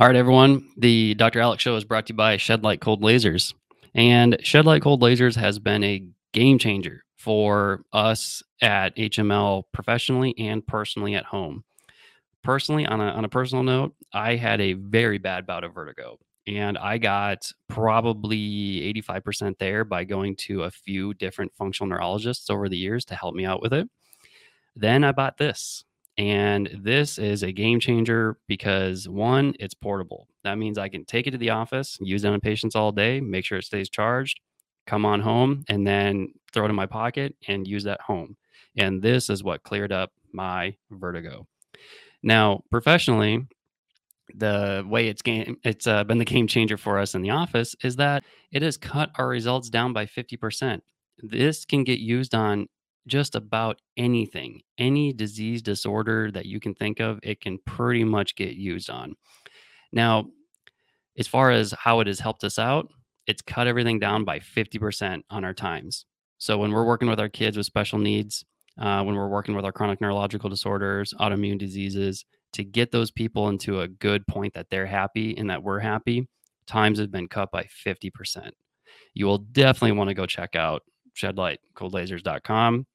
All right, everyone. The Dr. Alex Show is brought to you by Shed Light Cold Lasers. And Shed Light Cold Lasers has been a game changer for us at HML professionally and personally at home. Personally, on a, on a personal note, I had a very bad bout of vertigo. And I got probably 85% there by going to a few different functional neurologists over the years to help me out with it. Then I bought this. And this is a game changer because one, it's portable. That means I can take it to the office, use it on patients all day, make sure it stays charged, come on home, and then throw it in my pocket and use that home. And this is what cleared up my vertigo. Now, professionally, the way it's game it's uh, been the game changer for us in the office is that it has cut our results down by 50%. This can get used on just about anything, any disease disorder that you can think of, it can pretty much get used on. Now, as far as how it has helped us out, it's cut everything down by 50% on our times. So when we're working with our kids with special needs, uh, when we're working with our chronic neurological disorders, autoimmune diseases, to get those people into a good point that they're happy and that we're happy, times have been cut by 50%. You will definitely want to go check out shedlightcoldlasers.com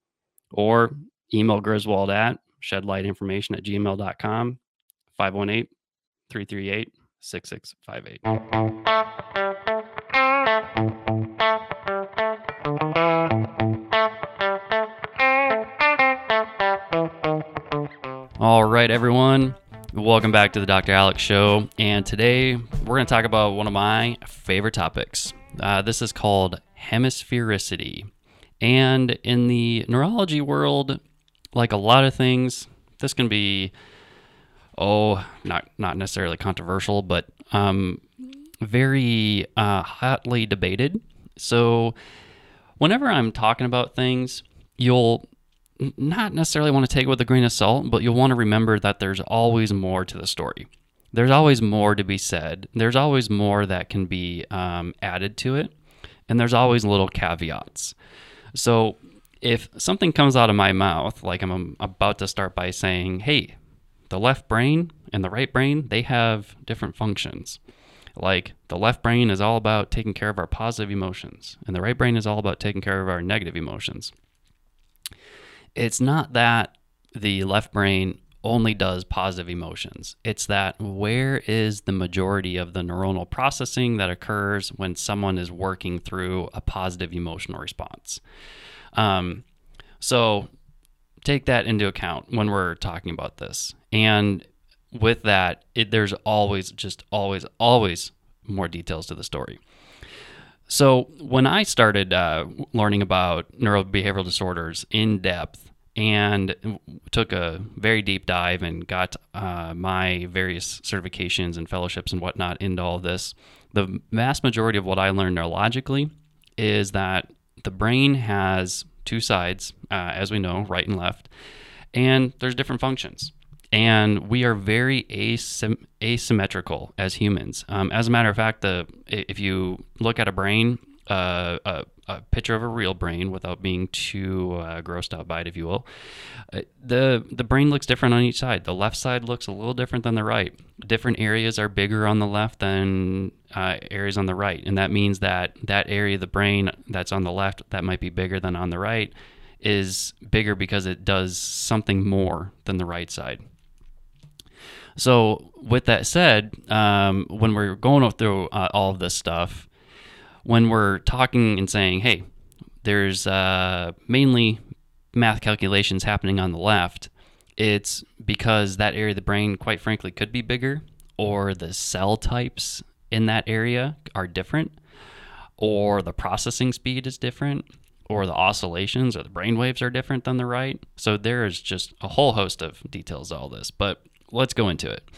or email Griswold at shedlightinformation at gmail.com, 518 338 6658. All right, everyone. Welcome back to the Dr. Alex Show. And today we're going to talk about one of my favorite topics. Uh, this is called hemisphericity. And in the neurology world, like a lot of things, this can be, oh, not not necessarily controversial, but um, very uh, hotly debated. So, whenever I'm talking about things, you'll not necessarily want to take it with a grain of salt, but you'll want to remember that there's always more to the story. There's always more to be said. There's always more that can be um, added to it. And there's always little caveats. So if something comes out of my mouth, like I'm about to start by saying, hey, the left brain and the right brain, they have different functions. Like the left brain is all about taking care of our positive emotions, and the right brain is all about taking care of our negative emotions. It's not that the left brain only does positive emotions. It's that where is the majority of the neuronal processing that occurs when someone is working through a positive emotional response. Um, so take that into account when we're talking about this. And with that, it, there's always, just always, always more details to the story. So when I started uh, learning about neurobehavioral disorders in depth, and took a very deep dive and got uh, my various certifications and fellowships and whatnot into all of this. The vast majority of what I learned neurologically is that the brain has two sides, uh, as we know, right and left, and there's different functions. And we are very asym- asymmetrical as humans. Um, as a matter of fact, the if you look at a brain, a a picture of a real brain without being too uh, grossed out by it, if you will. Uh, the the brain looks different on each side. The left side looks a little different than the right. Different areas are bigger on the left than uh, areas on the right, and that means that that area of the brain that's on the left that might be bigger than on the right is bigger because it does something more than the right side. So, with that said, um, when we're going through uh, all of this stuff, when we're talking and saying, hey, there's uh, mainly math calculations happening on the left, it's because that area of the brain, quite frankly, could be bigger, or the cell types in that area are different, or the processing speed is different, or the oscillations or the brain waves are different than the right. So there is just a whole host of details to all this, but let's go into it.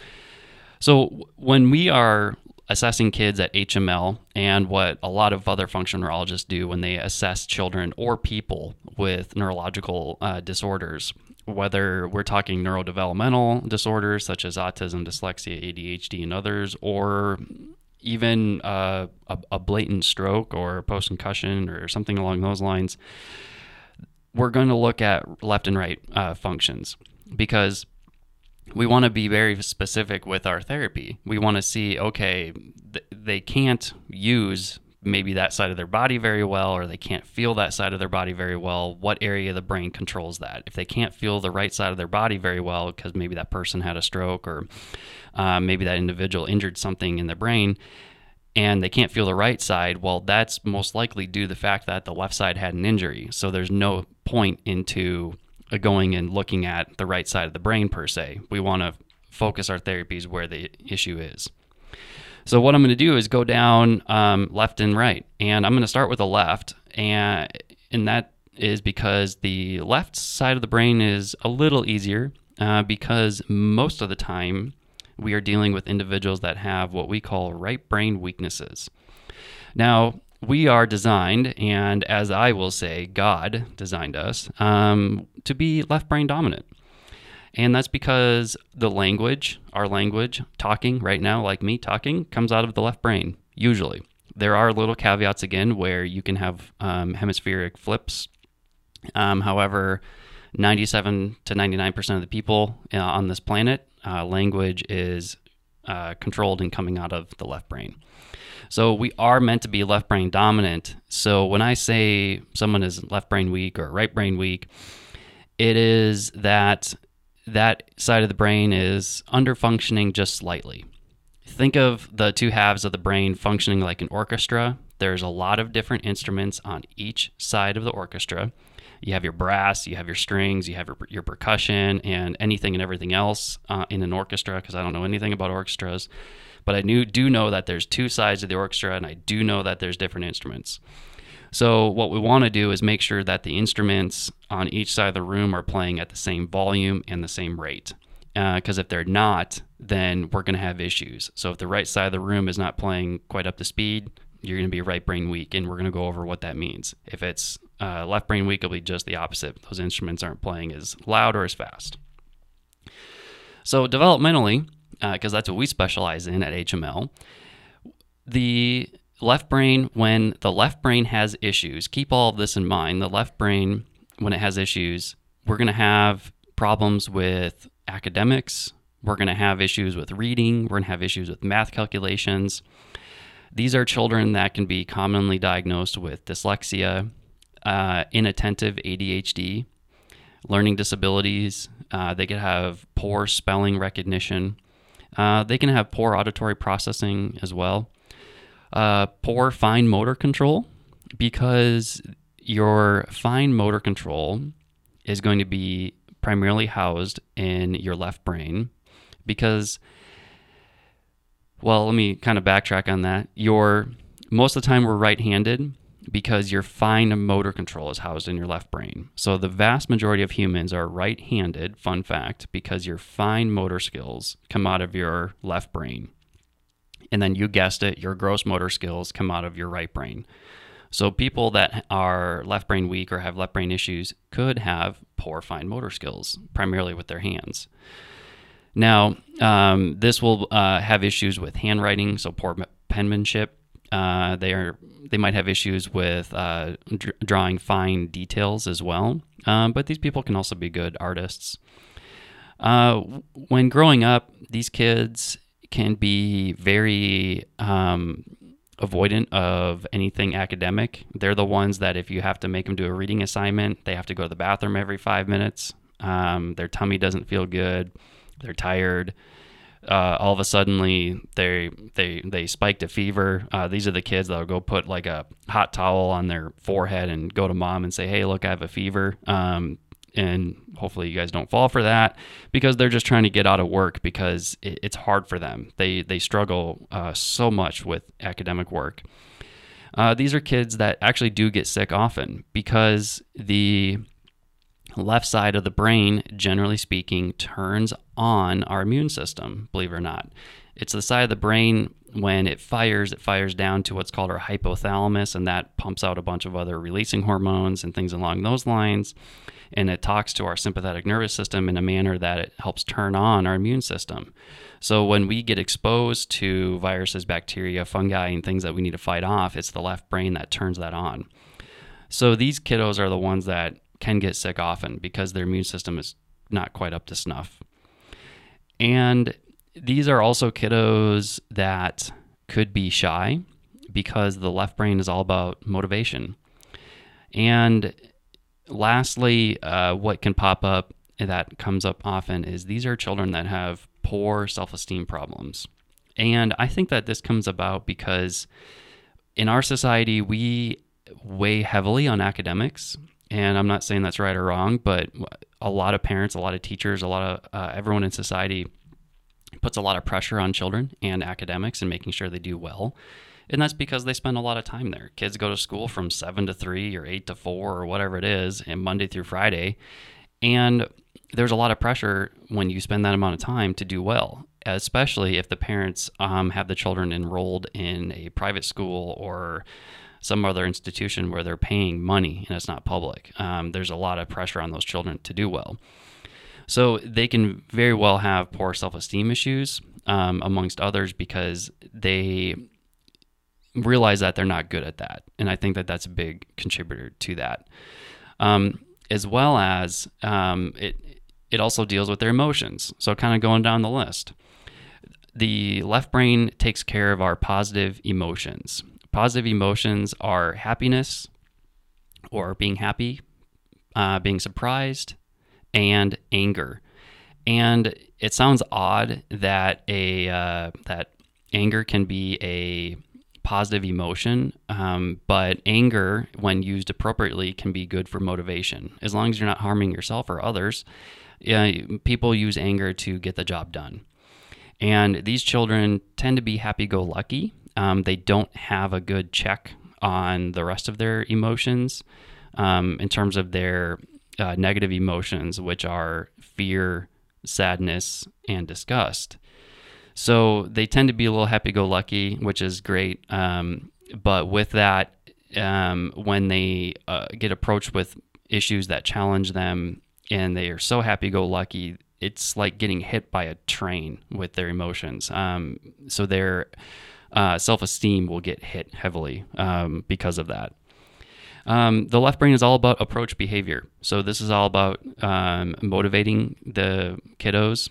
So when we are assessing kids at HML and what a lot of other functional neurologists do when they assess children or people with neurological uh, disorders, whether we're talking neurodevelopmental disorders such as autism, dyslexia, ADHD, and others, or even uh, a, a, blatant stroke or post concussion or something along those lines, we're going to look at left and right uh, functions. Because we want to be very specific with our therapy. We want to see, okay, th- they can't use maybe that side of their body very well, or they can't feel that side of their body very well. What area of the brain controls that? If they can't feel the right side of their body very well, because maybe that person had a stroke or uh, maybe that individual injured something in the brain, and they can't feel the right side, well, that's most likely due to the fact that the left side had an injury. So there's no point into going and looking at the right side of the brain per se. We want to focus our therapies where the issue is. So what I'm going to do is go down um, left and right, and I'm going to start with the left, and and that is because the left side of the brain is a little easier uh, because most of the time we are dealing with individuals that have what we call right brain weaknesses. Now, we are designed, and as I will say, God designed us um, to be left brain dominant. And that's because the language, our language, talking right now, like me talking, comes out of the left brain, usually. There are little caveats again where you can have um, hemispheric flips. Um, however, 97 to 99% of the people uh, on this planet, uh, language is uh, controlled and coming out of the left brain. So we are meant to be left brain dominant. So when I say someone is left brain weak or right brain weak, it is that that side of the brain is under functioning just slightly. Think of the two halves of the brain functioning like an orchestra. There's a lot of different instruments on each side of the orchestra. You have your brass, you have your strings, you have your, your percussion, and anything and everything else uh, in an orchestra, because I don't know anything about orchestras. But I knew, do know that there's two sides of the orchestra, and I do know that there's different instruments. So, what we want to do is make sure that the instruments on each side of the room are playing at the same volume and the same rate. Because uh, if they're not, then we're going to have issues. So, if the right side of the room is not playing quite up to speed, you're going to be right brain weak, and we're going to go over what that means. If it's uh, left brain weak, it'll be just the opposite. Those instruments aren't playing as loud or as fast. So, developmentally, because uh, that's what we specialize in at HML, the left brain, when the left brain has issues, keep all of this in mind. The left brain, when it has issues, we're going to have problems with academics. We're going to have issues with reading. We're going to have issues with math calculations. These are children that can be commonly diagnosed with dyslexia, uh, inattentive ADHD, learning disabilities. Uh, they could have poor spelling recognition. Uh, they can have poor auditory processing as well. Uh, poor fine motor control because your fine motor control is going to be primarily housed in your left brain because well let me kind of backtrack on that. Your most of the time we're right-handed because your fine motor control is housed in your left brain so the vast majority of humans are right-handed fun fact because your fine motor skills come out of your left brain and then you guessed it, your gross motor skills come out of your right brain. So people that are left brain weak or have left brain issues could have poor fine motor skills, primarily with their hands. Now, um, this will uh, have issues with handwriting, so poor penmanship. Uh, they are they might have issues with uh, dr- drawing fine details as well. Um, but these people can also be good artists. Uh, when growing up, these kids can be very um, avoidant of anything academic. They're the ones that if you have to make them do a reading assignment, they have to go to the bathroom every five minutes. Um, their tummy doesn't feel good. They're tired. Uh, all of a sudden, they they they spiked a fever. Uh, these are the kids that'll go put like a hot towel on their forehead and go to mom and say, "Hey, look, I have a fever." Um, and hopefully you guys don't fall for that because they're just trying to get out of work because it, it's hard for them. They they struggle uh, so much with academic work. Uh, these are kids that actually do get sick often because the left side of the brain, generally speaking, turns on our immune system. Believe it or not, it's the side of the brain when it fires, it fires down to what's called our hypothalamus, and that pumps out a bunch of other releasing hormones and things along those lines and it talks to our sympathetic nervous system in a manner that it helps turn on our immune system. So when we get exposed to viruses, bacteria, fungi, and things that we need to fight off, it's the left brain that turns that on. So these kiddos are the ones that can get sick often because their immune system is not quite up to snuff. And these are also kiddos that could be shy because the left brain is all about motivation. And lastly, uh, what can pop up that comes up often is these are children that have poor self esteem problems. And I think that this comes about because in our society, we weigh heavily on academics. And I'm not saying that's right or wrong, but a lot of parents, a lot of teachers, a lot of uh, everyone in society puts a lot of pressure on children and academics and making sure they do well. And that's because they spend a lot of time there. Kids go to school from 7 to 3 or 8 to 4 or whatever it is, and Monday through Friday. And there's a lot of pressure when you spend that amount of time to do well, especially if the parents um, have the children enrolled in a private school or some other institution where they're paying money and it's not public. Um, there's a lot of pressure on those children to do well. So they can very well have poor self esteem issues, um, amongst others, because they realize that they're not good at that. And I think that that's a big contributor to that. Um, as well as um, it, it also deals with their emotions. So, kind of going down the list. The left brain takes care of our positive emotions. Positive emotions are happiness or being happy, uh, being surprised, and anger. And it sounds odd that a uh, that anger can be a positive emotion, um, but anger, when used appropriately, can be good for motivation. As long as you're not harming yourself or others, yeah, people use anger to get the job done. And these children tend to be happy go lucky. Um, they don't have a good check on the rest of their emotions um, in terms of their uh, negative emotions, which are fear, sadness, and disgust. So they tend to be a little happy go lucky, which is great. Um, but with that, um, when they uh, get approached with issues that challenge them and they are so happy go lucky, it's like getting hit by a train with their emotions. Um, so their uh, self esteem will get hit heavily um, because of that. Um, the left brain is all about approach behavior. So this is all about um, motivating the kiddos.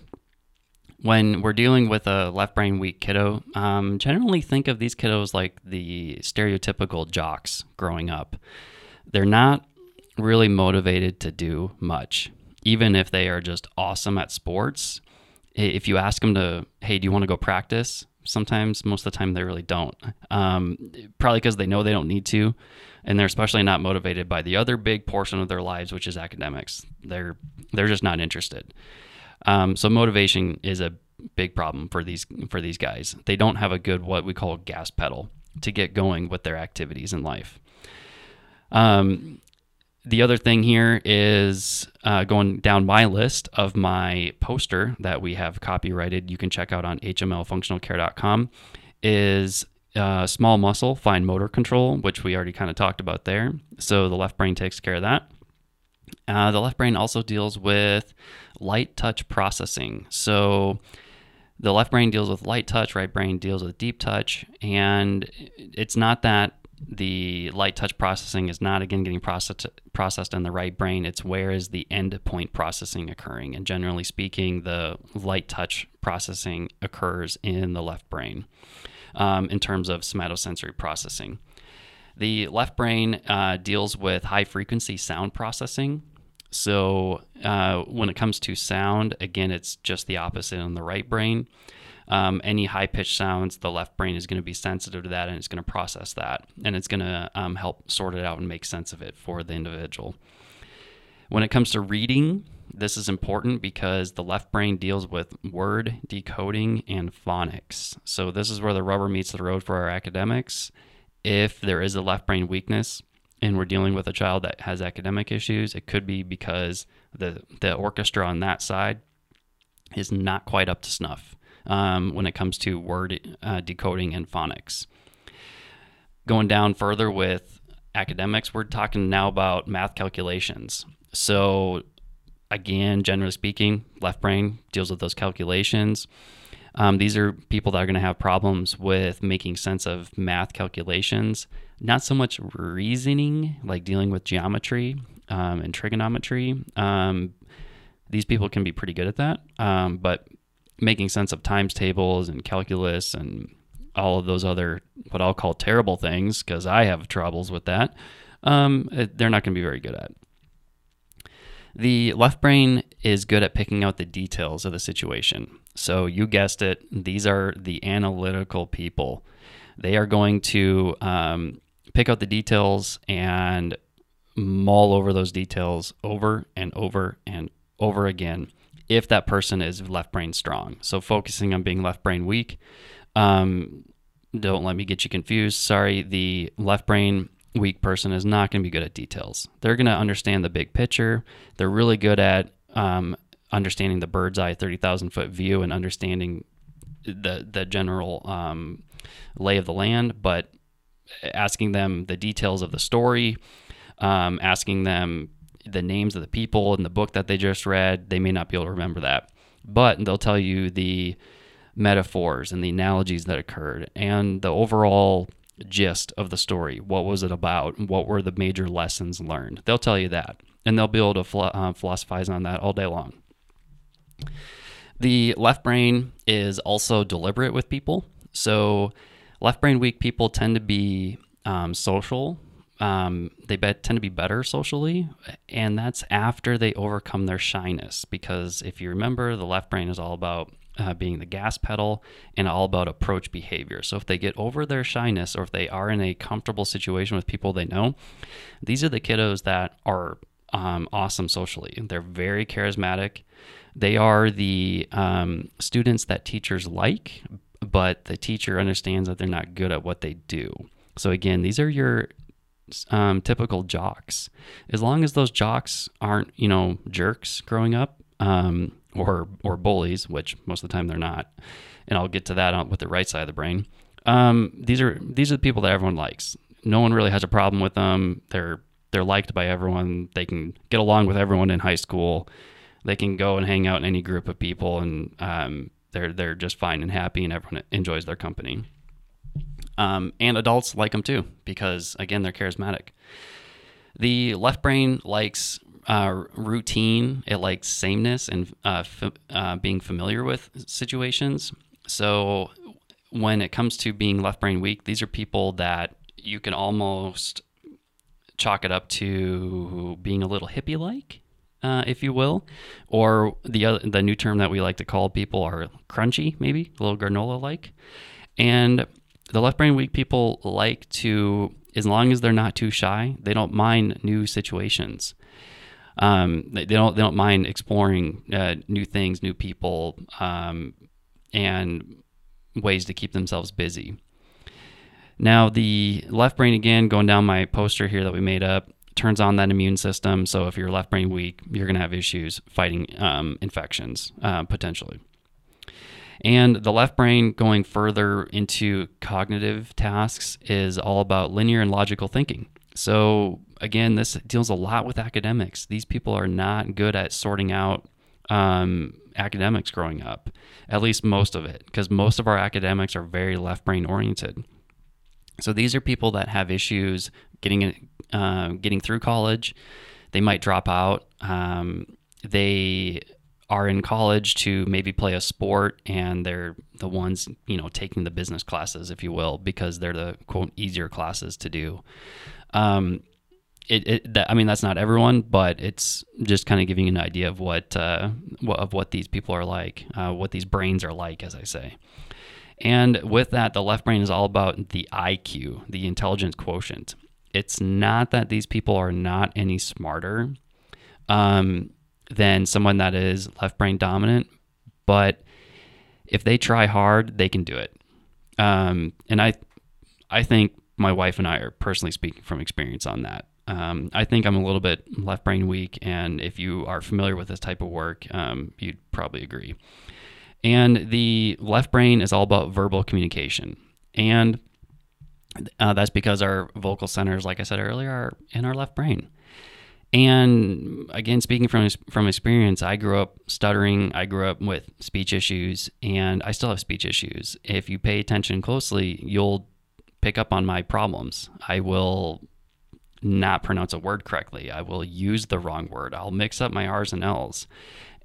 When we're dealing with a left brain weak kiddo, um, generally think of these kiddos like the stereotypical jocks growing up. They're not really motivated to do much, even if they are just awesome at sports. If you ask them to, hey, do you want to go practice? Sometimes, most of the time, they really don't. Um, probably because they know they don't need to and they're especially not motivated by the other big portion of their lives, which is academics. They're they're just not interested. Um, so motivation is a big problem for these for these guys. They don't have a good what we call gas pedal to get going with their activities in life. Um, the other thing here is uh, going down my list of my poster that we have copyrighted. You can check out on hmlfunctionalcare.com. Is uh, small muscle, fine motor control, which we already kind of talked about there. So the left brain takes care of that. Uh, the left brain also deals with light touch processing. So the left brain deals with light touch, right brain deals with deep touch. And it's not that the light touch processing is not again getting processed processed in the right brain. It's where is the end point processing occurring. And generally speaking, the light touch processing occurs in the left brain um, in terms of somatosensory processing. The left brain uh, deals with high frequency sound processing. So uh, when it comes to sound, again, it's just the opposite in the right brain. Um, any high pitched sounds, the left brain is going to be sensitive to that and it's going to process that and it's going to um, help sort it out and make sense of it for the individual. When it comes to reading, this is important because the left brain deals with word decoding and phonics. So, this is where the rubber meets the road for our academics. If there is a left brain weakness and we're dealing with a child that has academic issues, it could be because the, the orchestra on that side is not quite up to snuff um, when it comes to word uh, decoding and phonics. Going down further with academics, we're talking now about math calculations. So, again, generally speaking, left brain deals with those calculations. Um, these are people that are going to have problems with making sense of math calculations, not so much reasoning, like dealing with geometry um, and trigonometry. Um, these people can be pretty good at that, um, but making sense of times tables and calculus and all of those other what I'll call terrible things because I have troubles with that. Um, they're not going to be very good at. The left brain is good at picking out the details of the situation. So you guessed it, these are the analytical people. They are going to um, pick out the details and mull over those details over and over and over again if that person is left brain strong. So focusing on being left brain weak. Um, don't let me get you confused. Sorry, the left brain weak person is not going to be good at details. They're going to understand the big picture. They're really good at um, understanding the bird's eye, thirty thousand foot view, and understanding the the general um, lay of the land. But asking them the details of the story, um, asking them the names of the people in the book that they just read, they may not be able to remember that. But they'll tell you the metaphors and the analogies that occurred and the overall gist of the story. What was it about? What were the major lessons learned? They'll tell you that, and they'll be able to uh, philosophize on that all day long. The left brain is also deliberate with people. So, left brain weak people tend to be um, social. Um, they tend to be better socially, and that's after they overcome their shyness. Because if you remember, the left brain is all about uh, being the gas pedal and all about approach behavior. So if they get over their shyness or if they are in a comfortable situation with people they know, these are the kiddos that are um, awesome socially. They're very charismatic. They are the um, students that teachers like, but the teacher understands that they're not good at what they do. So again, these are your um, typical jocks. As long as those jocks aren't, you know, jerks growing up, um, or or bullies, which most of the time they're not. And I'll get to that with the right side of the brain. Um, these are these are the people that everyone likes. No one really has a problem with them. They're they're liked by everyone. They can get along with everyone in high school. They can go and hang out in any group of people, and um, they're they're just fine and happy, and everyone enjoys their company. Um, and adults like them too because again they're charismatic. The left brain likes uh, routine. It likes sameness and uh, f- uh, being familiar with situations. So when it comes to being left brain weak, these are people that you can almost chalk it up to being a little hippie like. Uh, if you will, or the the new term that we like to call people are crunchy, maybe a little granola like. And the left brain weak people like to, as long as they're not too shy, they don't mind new situations. Um, they, they, don't they don't mind exploring uh, new things, new people, um, and ways to keep themselves busy. Now, the left brain, again, going down my poster here that we made up, turns on that immune system. So, if you're left brain weak, you're going to have issues fighting um, infections uh, potentially. And the left brain going further into cognitive tasks is all about linear and logical thinking. So, again, this deals a lot with academics. These people are not good at sorting out um, academics growing up, at least most of it, because most of our academics are very left brain oriented. So these are people that have issues getting uh, getting through college. They might drop out. Um, they are in college to maybe play a sport, and they're the ones you know taking the business classes, if you will, because they're the quote easier classes to do. Um, it, it that, I mean that's not everyone, but it's just kind of giving an idea of what, uh, what of what these people are like, uh, what these brains are like, as I say. And with that, the left brain is all about the IQ, the intelligence quotient. It's not that these people are not any smarter um, than someone that is left brain dominant, but if they try hard, they can do it. Um, and I, I think my wife and I are personally speaking from experience on that. Um, I think I'm a little bit left brain weak, and if you are familiar with this type of work, um, you'd probably agree. And the left brain is all about verbal communication. And uh, that's because our vocal centers, like I said earlier, are in our left brain. And again, speaking from from experience, I grew up stuttering. I grew up with speech issues, and I still have speech issues. If you pay attention closely, you'll pick up on my problems. I will not pronounce a word correctly. I will use the wrong word. I'll mix up my R's and L's.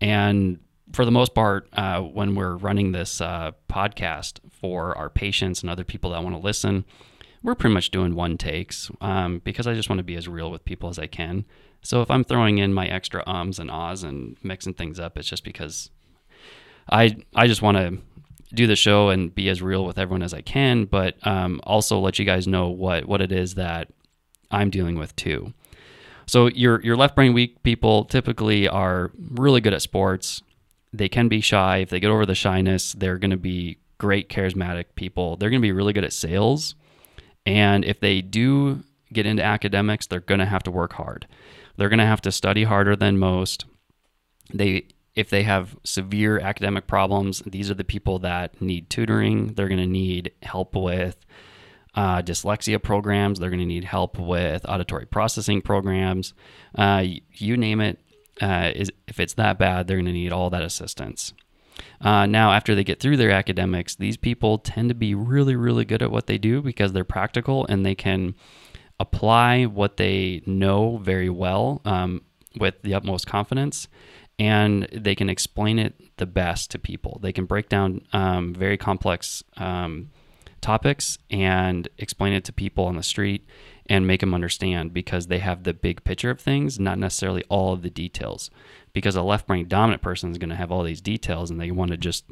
And for the most part, uh, when we're running this uh, podcast for our patients and other people that want to listen, we're pretty much doing one takes um, because I just want to be as real with people as I can. So if I'm throwing in my extra ums and ahs and mixing things up, it's just because I I just want to do the show and be as real with everyone as I can, but um, also let you guys know what what it is that I'm dealing with too. So your your left brain weak people typically are really good at sports. They can be shy. If they get over the shyness, they're going to be great charismatic people. They're going to be really good at sales. And if they do get into academics, they're going to have to work hard. They're going to have to study harder than most. They if they have severe academic problems, these are the people that need tutoring. They're going to need help with uh, dyslexia programs. They're going to need help with auditory processing programs. Uh, you name it. Uh, is, if it's that bad, they're going to need all that assistance. Uh, now, after they get through their academics, these people tend to be really, really good at what they do because they're practical and they can apply what they know very well um, with the utmost confidence and they can explain it the best to people. They can break down um, very complex um, topics and explain it to people on the street and make them understand because they have the big picture of things, not necessarily all of the details. Because a left brain dominant person is going to have all these details and they want to just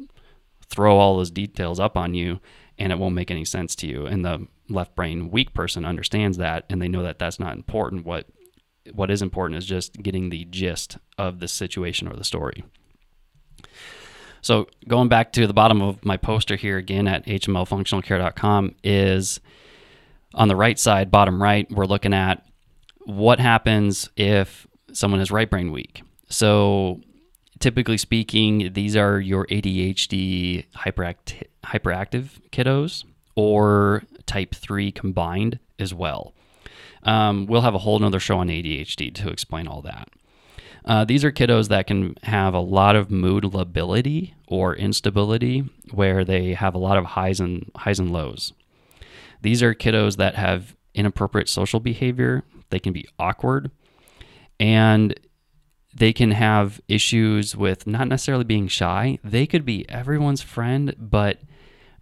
throw all those details up on you and it won't make any sense to you. And the left brain weak person understands that and they know that that's not important. What what is important is just getting the gist of the situation or the story. So going back to the bottom of my poster here again at hmlfunctionalcare.com is on the right side, bottom right, we're looking at what happens if someone is right brain weak. So typically speaking, these are your ADHD hyperactive, kiddos or type 3 combined as well. Um, we'll have a whole nother show on ADHD to explain all that. Uh, these are kiddos that can have a lot of mood lability or instability, where they have a lot of highs and highs and lows. These are kiddos that have inappropriate social behavior. They can be awkward, and they can have issues with not necessarily being shy. They could be everyone's friend, but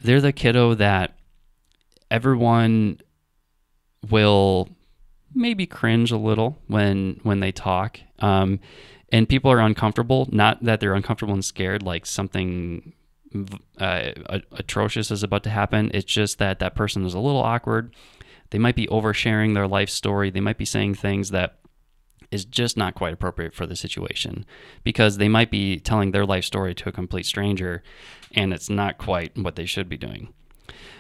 they're the kiddo that everyone will maybe cringe a little when when they talk. Um, and people are uncomfortable. Not that they're uncomfortable and scared, like something uh, atrocious is about to happen. It's just that that person is a little awkward. They might be oversharing their life story. They might be saying things that is just not quite appropriate for the situation because they might be telling their life story to a complete stranger and it's not quite what they should be doing.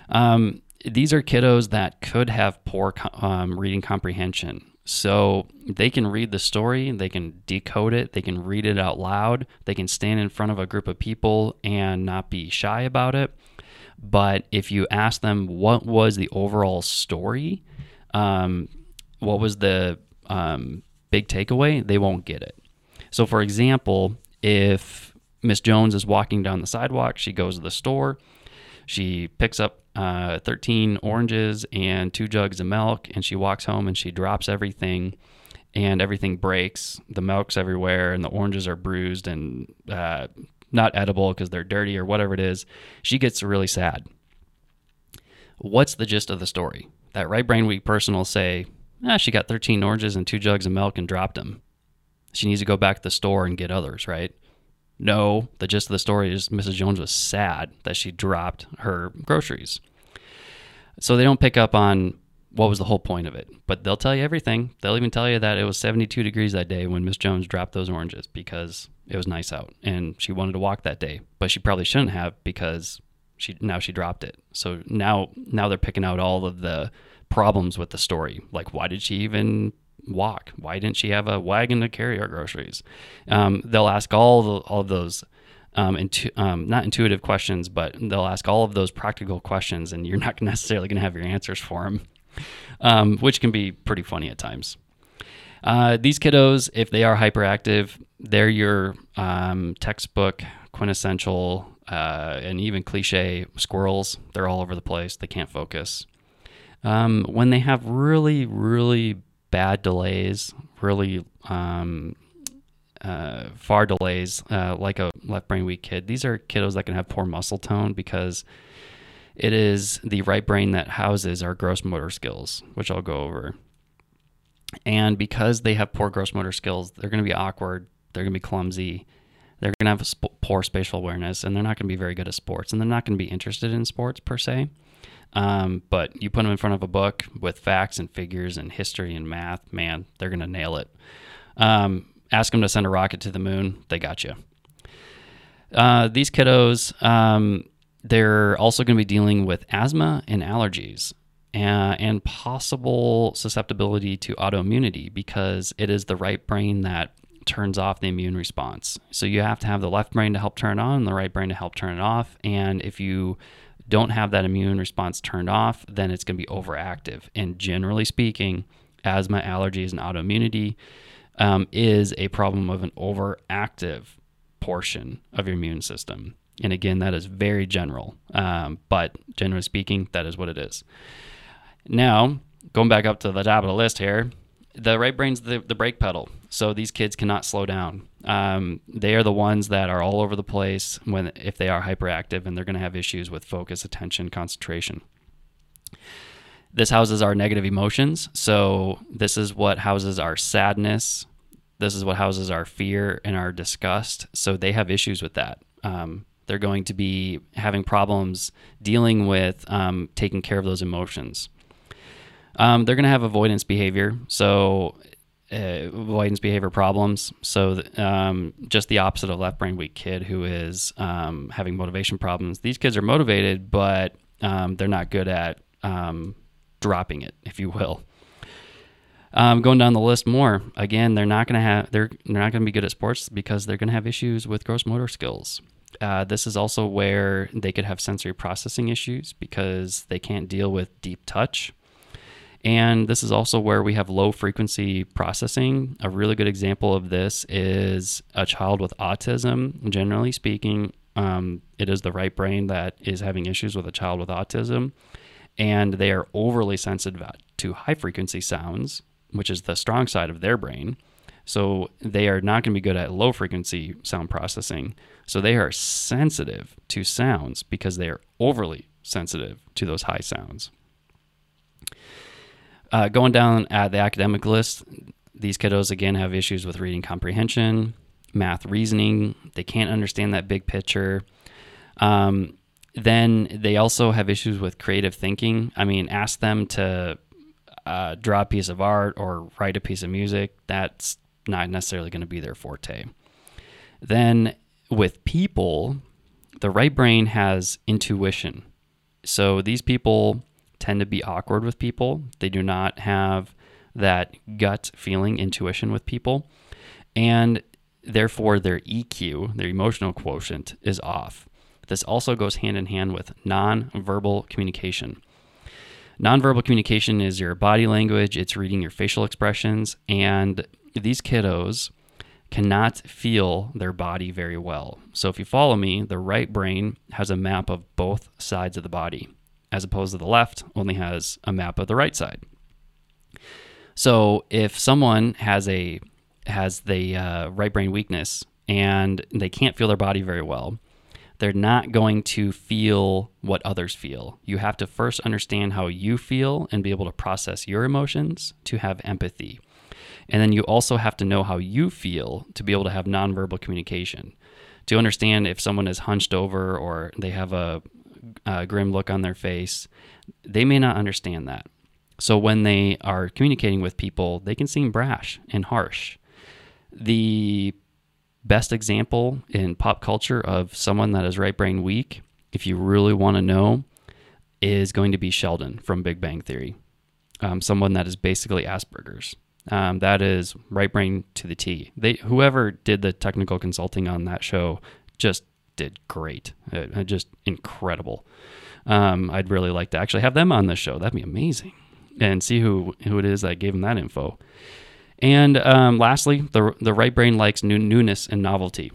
Um, these are kiddos that could have poor um, reading comprehension. So they can read the story, they can decode it, they can read it out loud, they can stand in front of a group of people and not be shy about it. But if you ask them what was the overall story, um, what was the um, big takeaway, they won't get it. So, for example, if Miss Jones is walking down the sidewalk, she goes to the store, she picks up uh, 13 oranges and two jugs of milk, and she walks home and she drops everything, and everything breaks. The milk's everywhere, and the oranges are bruised and uh, not edible because they're dirty or whatever it is. She gets really sad. What's the gist of the story? That right brain weak person will say, ah, she got 13 oranges and two jugs of milk and dropped them. She needs to go back to the store and get others, right? No, the gist of the story is Mrs. Jones was sad that she dropped her groceries. So they don't pick up on what was the whole point of it, but they'll tell you everything. They'll even tell you that it was 72 degrees that day when Miss Jones dropped those oranges because it was nice out and she wanted to walk that day, but she probably shouldn't have because she now she dropped it. So now now they're picking out all of the problems with the story. Like why did she even walk? Why didn't she have a wagon to carry our groceries? Um, they'll ask all the, all of those um, intu- um, not intuitive questions, but they'll ask all of those practical questions, and you're not necessarily going to have your answers for them, um, which can be pretty funny at times. Uh, these kiddos, if they are hyperactive, they're your um, textbook quintessential uh, and even cliche squirrels. They're all over the place. They can't focus. Um, when they have really, really bad delays, really um, uh, far delays, uh, like a left brain weak kid. These are kiddos that can have poor muscle tone because it is the right brain that houses our gross motor skills, which I'll go over. And because they have poor gross motor skills, they're going to be awkward, they're going to be clumsy, they're going to have sp- poor spatial awareness, and they're not going to be very good at sports, and they're not going to be interested in sports per se. Um, but you put them in front of a book with facts and figures and history and math, man, they're going to nail it. Um, ask them to send a rocket to the moon, they got you. Uh, these kiddos, um, they're also going to be dealing with asthma and allergies and, and possible susceptibility to autoimmunity because it is the right brain that turns off the immune response. So you have to have the left brain to help turn it on and the right brain to help turn it off. And if you don't have that immune response turned off, then it's going to be overactive. And generally speaking, asthma, allergies, and autoimmunity um, is a problem of an overactive portion of your immune system. And again, that is very general, um, but generally speaking, that is what it is. Now, going back up to the top of the list here, the right brain's the, the brake pedal. So these kids cannot slow down. Um, they are the ones that are all over the place when if they are hyperactive, and they're going to have issues with focus, attention, concentration. This houses our negative emotions. So this is what houses our sadness. This is what houses our fear and our disgust. So they have issues with that. Um, they're going to be having problems dealing with um, taking care of those emotions. Um, they're going to have avoidance behavior. So, uh, avoidance behavior problems. So, um, just the opposite of left brain weak kid who is um, having motivation problems. These kids are motivated, but um, they're not good at um, dropping it, if you will. Um, going down the list more, again, they're not going to have they're they're not going to be good at sports because they're going to have issues with gross motor skills. Uh, this is also where they could have sensory processing issues because they can't deal with deep touch. And this is also where we have low frequency processing. A really good example of this is a child with autism. Generally speaking, um, it is the right brain that is having issues with a child with autism. And they are overly sensitive to high frequency sounds, which is the strong side of their brain. So they are not going to be good at low frequency sound processing. So they are sensitive to sounds because they are overly sensitive to those high sounds. Uh, going down at the academic list, these kiddos again have issues with reading comprehension, math reasoning. They can't understand that big picture. Um, then they also have issues with creative thinking. I mean, ask them to uh, draw a piece of art or write a piece of music. That's not necessarily going to be their forte. Then with people, the right brain has intuition. So these people tend to be awkward with people. They do not have that gut feeling, intuition with people. And therefore, their EQ, their emotional quotient, is off. This also goes hand in hand with nonverbal communication. Nonverbal communication is your body language, it's reading your facial expressions, and these kiddos cannot feel their body very well. So, if you follow me, the right brain has a map of both sides of the body, as opposed to the left only has a map of the right side. So, if someone has a has the uh, right brain weakness and they can't feel their body very well, they're not going to feel what others feel. You have to first understand how you feel and be able to process your emotions to have empathy. And then you also have to know how you feel to be able to have nonverbal communication. To understand if someone is hunched over or they have a, a grim look on their face, they may not understand that. So when they are communicating with people, they can seem brash and harsh. The best example in pop culture of someone that is right brain weak, if you really want to know, is going to be Sheldon from Big Bang Theory. Um, someone that is basically Asperger's. Um, that is right brain to the T. They whoever did the technical consulting on that show just did great. Uh, just incredible. Um, I'd really like to actually have them on this show. That'd be amazing, and see who who it is that gave them that info. And um, lastly, the the right brain likes new, newness and novelty.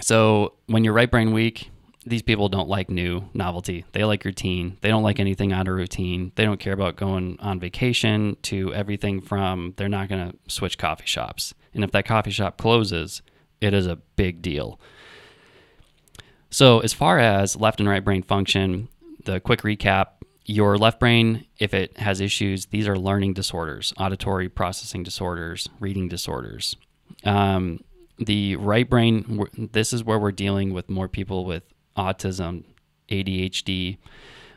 So when you're right brain weak, these people don't like new novelty. They like routine. They don't like anything out of routine. They don't care about going on vacation to everything from they're not going to switch coffee shops. And if that coffee shop closes, it is a big deal. So, as far as left and right brain function, the quick recap your left brain, if it has issues, these are learning disorders, auditory processing disorders, reading disorders. Um, the right brain, this is where we're dealing with more people with autism, ADHD,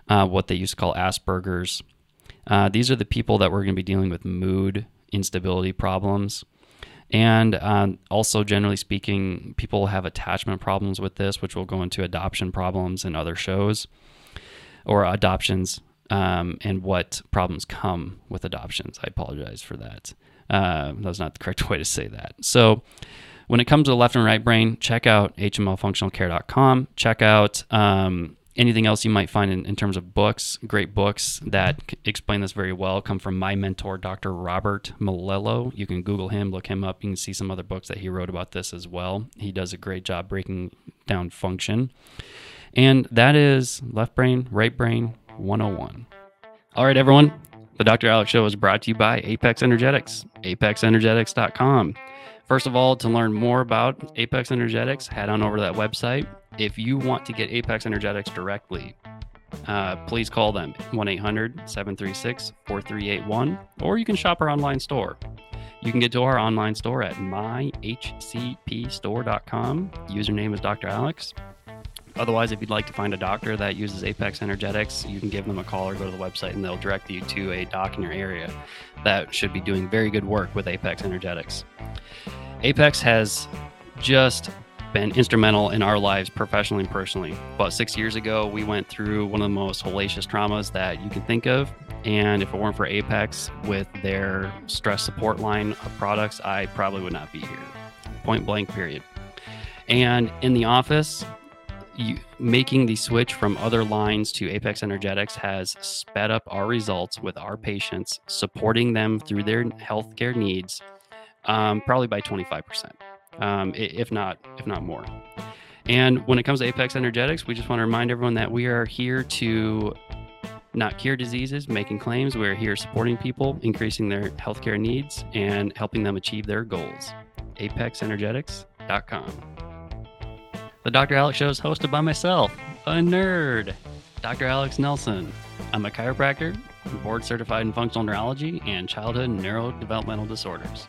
uh, what they used to call Asperger's. Uh, these are the people that we're going to be dealing with mood instability problems. And um, also, generally speaking, people have attachment problems with this, which will go into adoption problems in other shows or adoptions um, and what problems come with adoptions. I apologize for that. Uh, that was not the correct way to say that. So, when it comes to the left and right brain, check out hmlfunctionalcare.com. Check out um, anything else you might find in, in, terms of books. Great books that explain this very well come from my mentor, Dr. Robert Melillo. You can Google him, look him up. You can see some other books that he wrote about this as well. He does a great job breaking down function. And that is Left Brain, Right Brain 101. All right, everyone. The Dr. Alex Show is brought to you by Apex Energetics, apexenergetics.com. First of all, to learn more about Apex Energetics, head on over to that website. If you want to get Apex Energetics directly, uh, please call them 1 800 736 4381, or you can shop our online store. You can get to our online store at myhcpstore.com. Username is Dr. Alex. Otherwise, if you'd like to find a doctor that uses Apex Energetics, you can give them a call or go to the website and they'll direct you to a doc in your area that should be doing very good work with Apex Energetics. Apex has just been instrumental in our lives professionally and personally. About six years ago, we went through one of the most hellacious traumas that you can think of. And if it weren't for Apex with their stress support line of products, I probably would not be here. Point blank, period. And in the office, you, making the switch from other lines to Apex Energetics has sped up our results with our patients, supporting them through their healthcare needs, um, probably by 25%, um, if not if not more. And when it comes to Apex Energetics, we just want to remind everyone that we are here to not cure diseases, making claims. We're here supporting people, increasing their healthcare needs, and helping them achieve their goals. ApexEnergetics.com. The Dr. Alex Show is hosted by myself, a nerd, Dr. Alex Nelson. I'm a chiropractor, board certified in functional neurology and childhood neurodevelopmental disorders.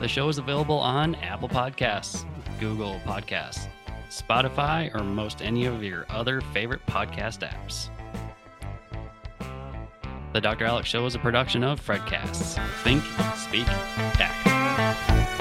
The show is available on Apple Podcasts, Google Podcasts, Spotify, or most any of your other favorite podcast apps. The Dr. Alex Show is a production of Fredcasts. Think, speak, act.